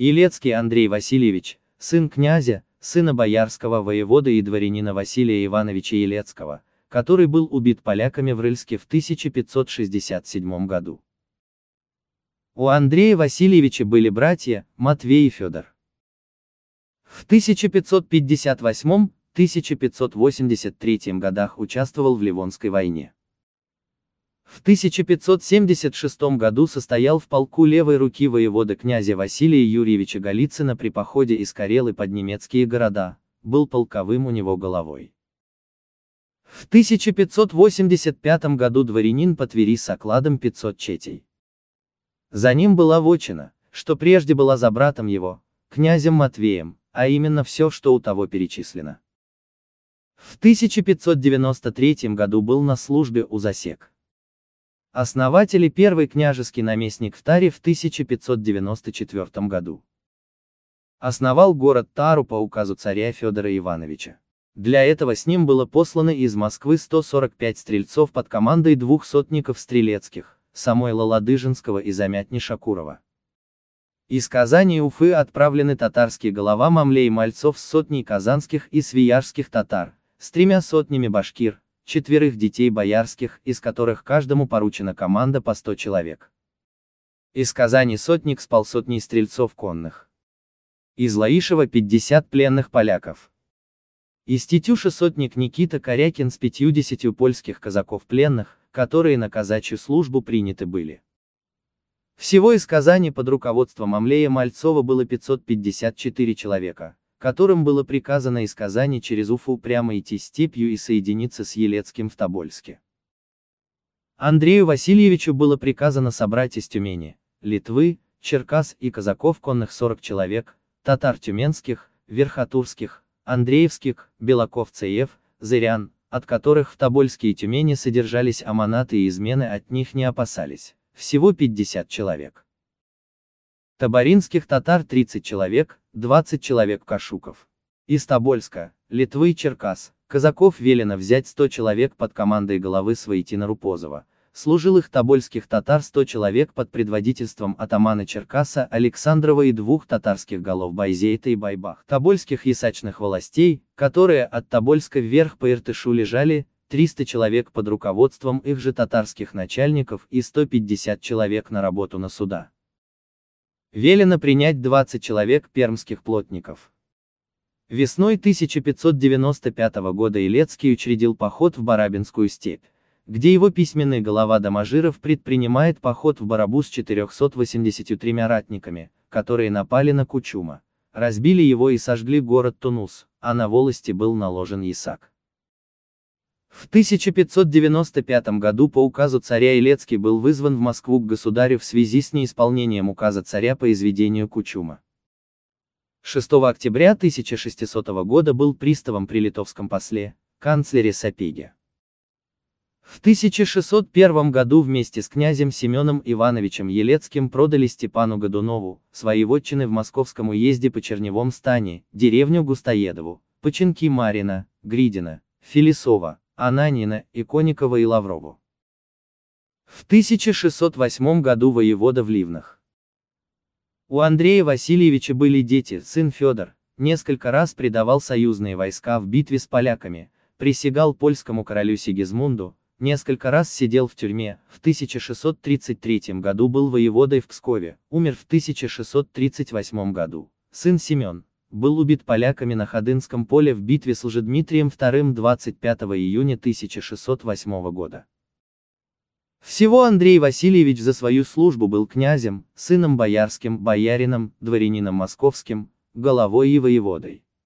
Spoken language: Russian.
Елецкий Андрей Васильевич, сын князя, сына боярского воевода и дворянина Василия Ивановича Елецкого, который был убит поляками в Рыльске в 1567 году. У Андрея Васильевича были братья, Матвей и Федор. В 1558-1583 годах участвовал в Ливонской войне. В 1576 году состоял в полку левой руки воевода князя Василия Юрьевича Голицына при походе из Карелы под немецкие города, был полковым у него головой. В 1585 году дворянин по Твери с окладом 500 четей. За ним была вотчина, что прежде была за братом его, князем Матвеем, а именно все, что у того перечислено. В 1593 году был на службе у засек. Основатель и первый княжеский наместник в Таре в 1594 году. Основал город Тару по указу царя Федора Ивановича. Для этого с ним было послано из Москвы 145 стрельцов под командой двух сотников стрелецких, Самойла Ладыжинского и Замятни Шакурова. Из Казани и Уфы отправлены татарские голова Мамлей Мальцов с сотней казанских и свияжских татар, с тремя сотнями башкир, четверых детей боярских, из которых каждому поручена команда по 100 человек. Из Казани сотник с полсотней стрельцов конных. Из Лаишева 50 пленных поляков. Из Тетюши сотник Никита Корякин с 50 польских казаков пленных, которые на казачью службу приняты были. Всего из Казани под руководством Амлея Мальцова было 554 человека которым было приказано из Казани через Уфу прямо идти степью и соединиться с Елецким в Тобольске. Андрею Васильевичу было приказано собрать из Тюмени, Литвы, Черкас и казаков конных 40 человек, татар тюменских, верхотурских, андреевских, белаков-цеев, зырян, от которых в Тобольске и Тюмени содержались аманаты и измены от них не опасались, всего 50 человек. Табаринских татар 30 человек, 20 человек кашуков. Из Тобольска, Литвы и Черкас, казаков велено взять 100 человек под командой головы Своитина Рупозова, служилых тобольских татар 100 человек под предводительством атамана Черкаса Александрова и двух татарских голов Байзейта и Байбах, тобольских ясачных властей, которые от Тобольска вверх по Иртышу лежали, 300 человек под руководством их же татарских начальников и 150 человек на работу на суда. Велено принять 20 человек пермских плотников. Весной 1595 года Илецкий учредил поход в Барабинскую степь, где его письменный голова Доможиров предпринимает поход в Барабу с 483 ратниками, которые напали на Кучума, разбили его и сожгли город Тунус, а на волости был наложен ясак. В 1595 году по указу царя Илецкий был вызван в Москву к государю в связи с неисполнением указа царя по изведению Кучума. 6 октября 1600 года был приставом при литовском после, канцлере Сапеге. В 1601 году вместе с князем Семеном Ивановичем Елецким продали Степану Годунову, свои вотчины в московском уезде по Черневом стане, деревню Густоедову, починки Марина, Гридина, Филисова, Ананина, Иконикова и Лаврову. В 1608 году воевода в Ливнах. У Андрея Васильевича были дети, сын Федор, несколько раз предавал союзные войска в битве с поляками, присягал польскому королю Сигизмунду, несколько раз сидел в тюрьме, в 1633 году был воеводой в Пскове, умер в 1638 году. Сын Семен, был убит поляками на Ходынском поле в битве с Лжедмитрием II 25 июня 1608 года. Всего Андрей Васильевич за свою службу был князем, сыном боярским, боярином, дворянином московским, головой и воеводой.